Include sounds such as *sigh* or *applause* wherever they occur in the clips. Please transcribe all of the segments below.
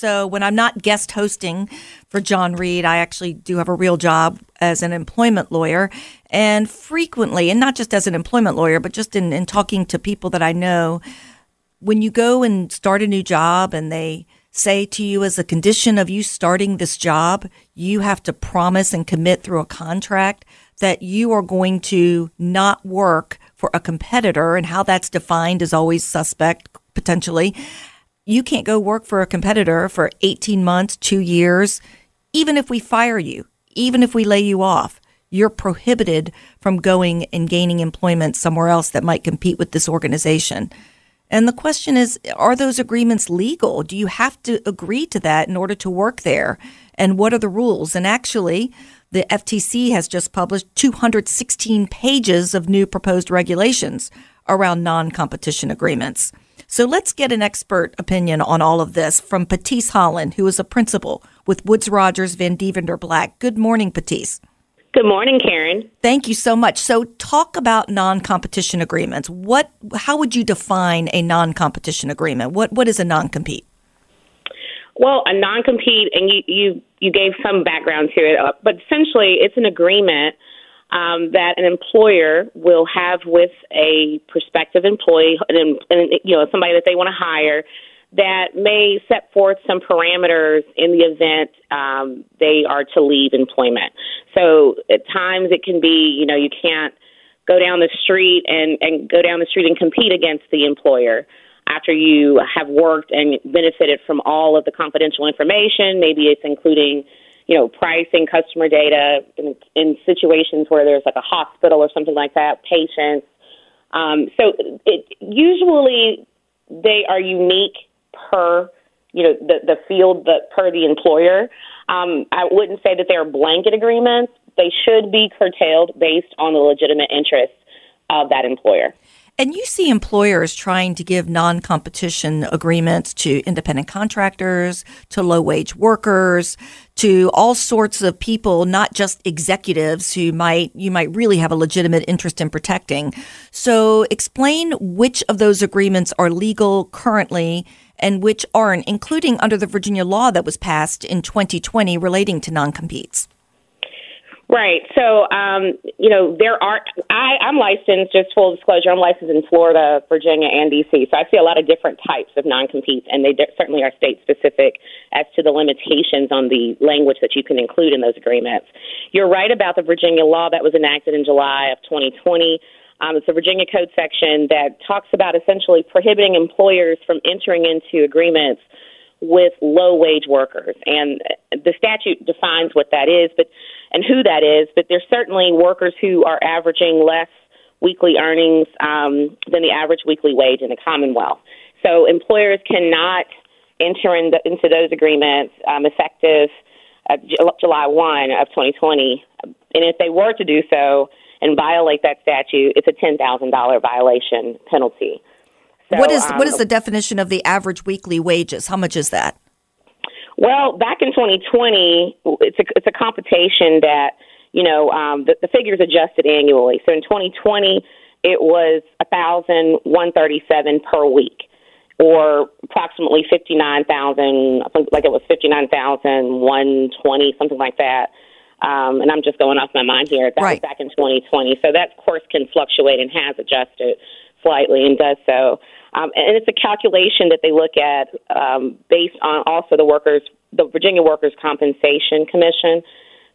So when I'm not guest hosting for John Reid, I actually do have a real job as an employment lawyer. And frequently, and not just as an employment lawyer, but just in, in talking to people that I know, when you go and start a new job and they say to you as a condition of you starting this job, you have to promise and commit through a contract that you are going to not work for a competitor and how that's defined is always suspect potentially. You can't go work for a competitor for 18 months, two years. Even if we fire you, even if we lay you off, you're prohibited from going and gaining employment somewhere else that might compete with this organization. And the question is, are those agreements legal? Do you have to agree to that in order to work there? And what are the rules? And actually, the FTC has just published 216 pages of new proposed regulations around non competition agreements. So let's get an expert opinion on all of this from Patisse Holland, who is a principal with Woods Rogers Van Deventer Black. Good morning, Patisse. Good morning, Karen. Thank you so much. So talk about non-competition agreements. What how would you define a non-competition agreement? What what is a non-compete? Well, a non-compete, and you you you gave some background to it, uh, but essentially, it's an agreement um, that an employer will have with a prospective employee, and, and you know somebody that they want to hire, that may set forth some parameters in the event um, they are to leave employment. So at times it can be, you know, you can't go down the street and, and go down the street and compete against the employer after you have worked and benefited from all of the confidential information. Maybe it's including, you know, pricing, customer data in, in situations where there's like a hospital or something like that, patients. Um, so it usually they are unique per you know the the field that per the employer. Um, I wouldn't say that they are blanket agreements. They should be curtailed based on the legitimate interests of that employer. And you see employers trying to give non competition agreements to independent contractors, to low wage workers, to all sorts of people, not just executives who might, you might really have a legitimate interest in protecting. So explain which of those agreements are legal currently and which aren't, including under the Virginia law that was passed in 2020 relating to non competes. Right. So, um, you know, there are, I, I'm licensed, just full disclosure, I'm licensed in Florida, Virginia, and D.C. So I see a lot of different types of non competes, and they certainly are state specific as to the limitations on the language that you can include in those agreements. You're right about the Virginia law that was enacted in July of 2020. Um, it's a Virginia Code section that talks about essentially prohibiting employers from entering into agreements with low wage workers. And the statute defines what that is, but and who that is, but there's certainly workers who are averaging less weekly earnings um, than the average weekly wage in the Commonwealth. So employers cannot enter in the, into those agreements um, effective uh, July 1 of 2020. And if they were to do so and violate that statute, it's a $10,000 violation penalty. So, what is um, what is the definition of the average weekly wages? How much is that? Well, back in 2020, it's a it's a computation that you know um, the, the figures adjusted annually. So in 2020, it was a thousand one thirty seven per week, or approximately fifty nine thousand. I think like it was fifty nine thousand one twenty, something like that. Um, and I'm just going off my mind here. That right. was back in 2020. So that, of course, can fluctuate and has adjusted slightly and does so. Um, and it's a calculation that they look at um, based on also the workers, the Virginia Workers' Compensation Commission.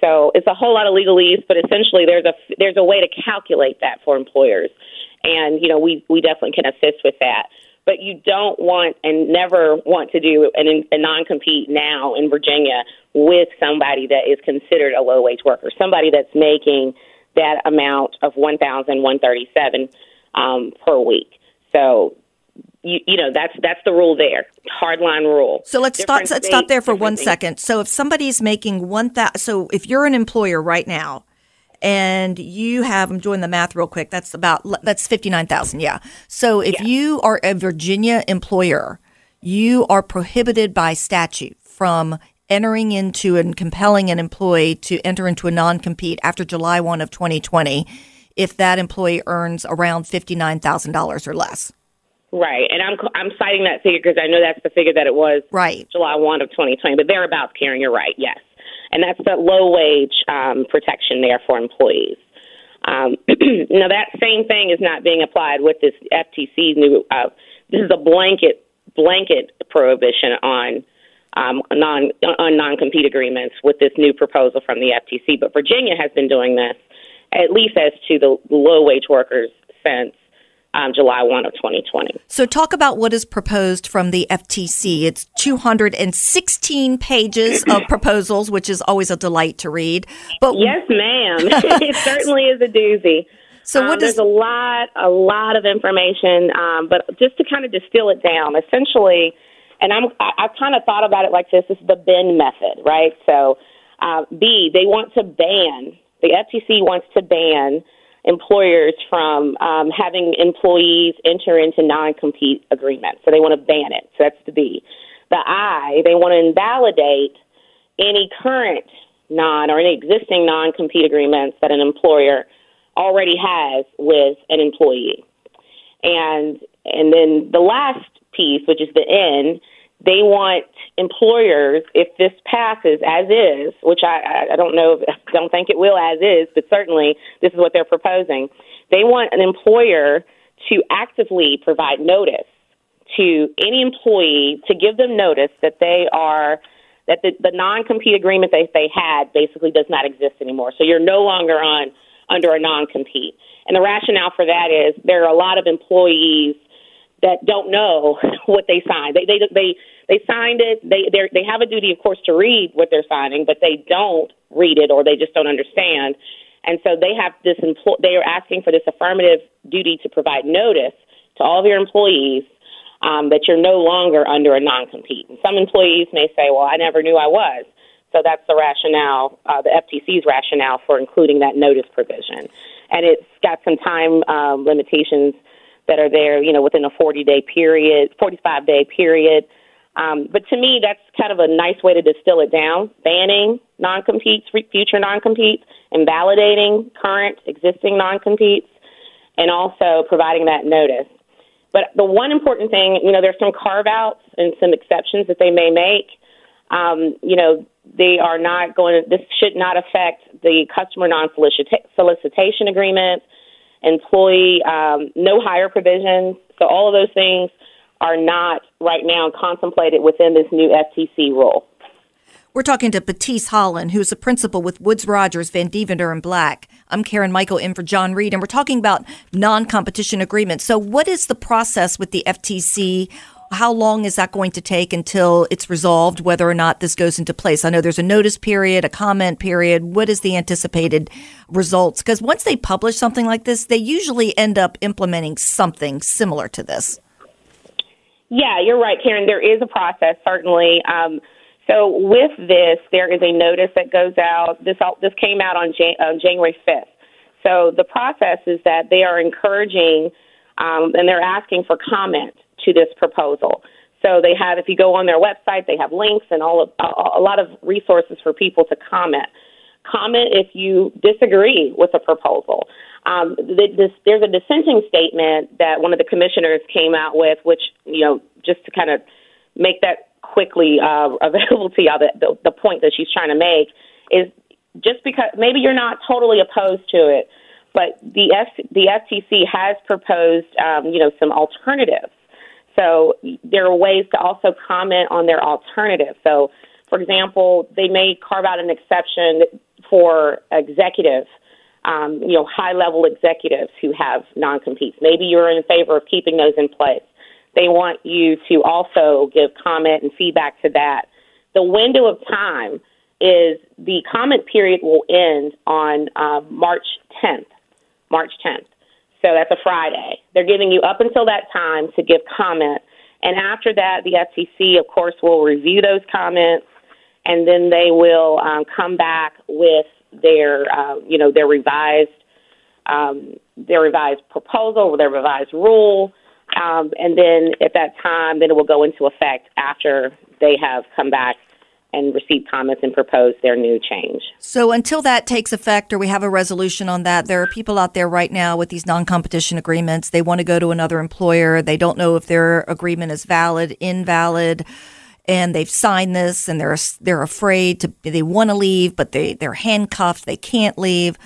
So it's a whole lot of legalese, but essentially there's a there's a way to calculate that for employers, and you know we we definitely can assist with that. But you don't want and never want to do an, a non compete now in Virginia with somebody that is considered a low wage worker, somebody that's making that amount of one thousand one thirty seven um, per week. So you, you know that's that's the rule there, hardline rule. So let's stop. Let's stop there for one things. second. So if somebody's making one thousand, so if you're an employer right now, and you have I'm doing the math real quick. That's about that's fifty nine thousand. Yeah. So if yeah. you are a Virginia employer, you are prohibited by statute from entering into and compelling an employee to enter into a non compete after July one of 2020 if that employee earns around $59,000 or less. Right, and I'm I'm citing that figure because I know that's the figure that it was right July one of 2020, but thereabouts, Karen, you're right. Yes, and that's the low wage um, protection there for employees. Um, *clears throat* now that same thing is not being applied with this FTC's new. Uh, this is a blanket blanket prohibition on um, non on non compete agreements with this new proposal from the FTC. But Virginia has been doing this at least as to the low wage workers since um, July 1 of 2020. So, talk about what is proposed from the FTC. It's 216 pages of *clears throat* proposals, which is always a delight to read. But yes, ma'am, *laughs* it certainly is a doozy. So, what um, does... there's a lot, a lot of information, um, but just to kind of distill it down, essentially, and I'm, I, I kind of thought about it like this: this is the Ben method, right? So, uh, B, they want to ban. The FTC wants to ban employers from um, having employees enter into non-compete agreements. So they want to ban it. So that's the B. The I, they want to invalidate any current non or any existing non-compete agreements that an employer already has with an employee. And and then the last piece, which is the N, they want employers, if this passes as is, which I, I don't know, I *laughs* don't think it will as is, but certainly this is what they're proposing. They want an employer to actively provide notice to any employee to give them notice that they are that the, the non-compete agreement that they had basically does not exist anymore. So you're no longer on under a non-compete. And the rationale for that is there are a lot of employees that don't know *laughs* what they signed. They they they they signed it. They they they have a duty, of course, to read what they're signing, but they don't read it or they just don't understand. And so they have this. Empl- they are asking for this affirmative duty to provide notice to all of your employees um, that you're no longer under a non-compete. And some employees may say, "Well, I never knew I was." So that's the rationale, uh, the FTC's rationale for including that notice provision, and it's got some time um, limitations that are there, you know, within a 40 day period, 45 day period. Um, but to me, that's kind of a nice way to distill it down. Banning non competes, future non competes, invalidating current existing non competes, and also providing that notice. But the one important thing, you know, there's some carve outs and some exceptions that they may make. Um, you know, they are not going to, this should not affect the customer non solicitation agreements, employee um, no hire provisions. So all of those things are not right now contemplated within this new FTC rule. We're talking to Patisse Holland, who's a principal with Woods Rogers, Van Deventer, and Black. I'm Karen Michael in for John Reid, and we're talking about non competition agreements. So, what is the process with the FTC? How long is that going to take until it's resolved whether or not this goes into place? I know there's a notice period, a comment period. What is the anticipated results? Because once they publish something like this, they usually end up implementing something similar to this. Yeah, you're right, Karen. There is a process, certainly. Um, so with this, there is a notice that goes out. This all, this came out on Jan- January 5th. So the process is that they are encouraging um, and they're asking for comment to this proposal. So they have, if you go on their website, they have links and all of, a, lot of resources for people to comment. Comment if you disagree with a proposal. Um, this, there's a dissenting statement that one of the commissioners came out with, which you know, just to kind of make that quickly uh, *laughs* available to y'all, the, the, the point that she's trying to make is just because maybe you're not totally opposed to it, but the F, the FTC has proposed, um, you know, some alternatives So there are ways to also comment on their alternative. So, for example, they may carve out an exception for executives, um, you know, high level executives who have non competes. Maybe you're in favor of keeping those in place. They want you to also give comment and feedback to that. The window of time is the comment period will end on um, March 10th. March 10th. So that's a Friday. They're giving you up until that time to give comments. And after that, the FTC, of course, will review those comments, and then they will um, come back with their, uh, you know, their revised, um, their revised proposal, or their revised rule, um, and then at that time, then it will go into effect after they have come back and receive comments and propose their new change. So until that takes effect or we have a resolution on that, there are people out there right now with these non-competition agreements. They want to go to another employer. They don't know if their agreement is valid, invalid, and they've signed this and they're they're afraid to they want to leave, but they they're handcuffed. They can't leave.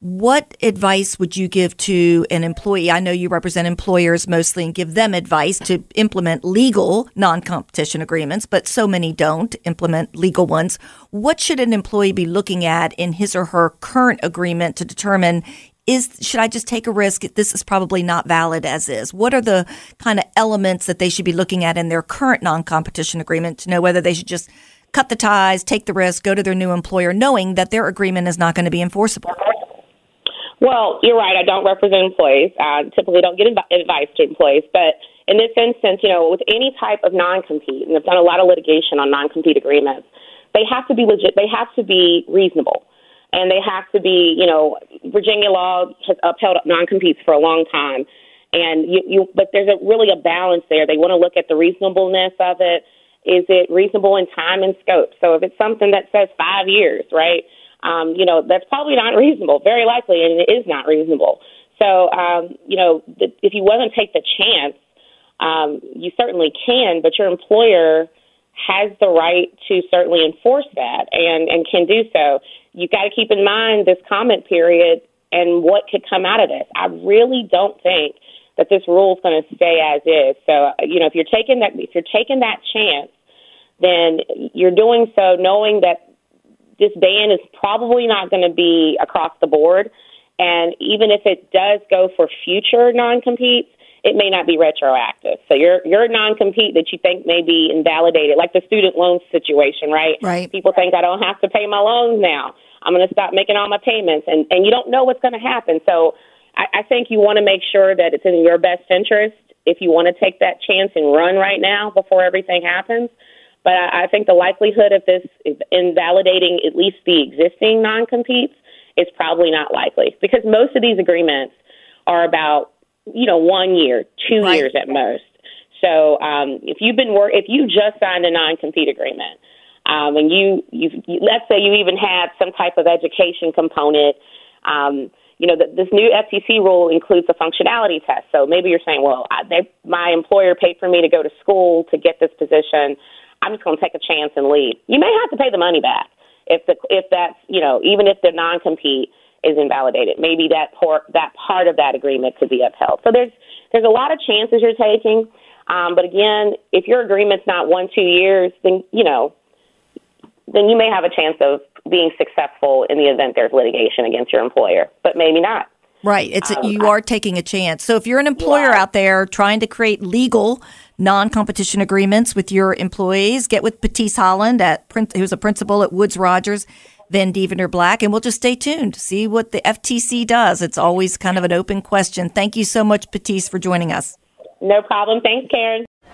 What advice would you give to an employee? I know you represent employers mostly and give them advice to implement legal non competition agreements, but so many don't implement legal ones. What should an employee be looking at in his or her current agreement to determine is should I just take a risk? This is probably not valid as is. What are the kind of elements that they should be looking at in their current non competition agreement to know whether they should just cut the ties, take the risk, go to their new employer, knowing that their agreement is not going to be enforceable? Well, you're right. I don't represent employees. I typically don't give advice to employees. But in this instance, you know, with any type of non-compete, and I've done a lot of litigation on non-compete agreements, they have to be legit. They have to be reasonable, and they have to be, you know, Virginia law has upheld non-competes for a long time, and you, you but there's a really a balance there. They want to look at the reasonableness of it. Is it reasonable in time and scope? So if it's something that says five years, right? Um, you know, that's probably not *laughs* reasonable, very likely, and it is not reasonable. So, um, you know, the, if you want to take the chance, um, you certainly can, but your employer has the right to certainly enforce that and, and can do so. You've got to keep in mind this comment period and what could come out of this. I really don't think that this rule is going to stay as is. So, you know, if you're taking that, if you're taking that chance, then you're doing so knowing that this ban is probably not going to be across the board. And even if it does go for future non competes, it may not be retroactive. So your your non compete that you think may be invalidated, like the student loan situation, right? Right. People think I don't have to pay my loans now. I'm going to stop making all my payments, and and you don't know what's going to happen. So I, I think you want to make sure that it's in your best interest if you want to take that chance and run right now before everything happens. But I, I think the likelihood of this invalidating at least the existing non competes is probably not likely because most of these agreements are about you know one year, two right. years at most. So um, if you've been work, if you just signed a non compete agreement, um, and you, you let's say you even had some type of education component. Um, you know, the, this new FTC rule includes a functionality test. So maybe you're saying, well, I, they, my employer paid for me to go to school to get this position. I'm just going to take a chance and leave. You may have to pay the money back if the if that's you know even if the non compete is invalidated. Maybe that part that part of that agreement could be upheld. So there's there's a lot of chances you're taking. Um, but again, if your agreement's not one two years, then you know then you may have a chance of being successful in the event there's litigation against your employer, but maybe not. Right. It's um, you are taking a chance. So if you're an employer out there trying to create legal non-competition agreements with your employees, get with Patisse Holland at who's a principal at Woods Rogers. Van Deventer Black, and we'll just stay tuned to see what the FTC does. It's always kind of an open question. Thank you so much, Patisse, for joining us. No problem. Thanks, Karen.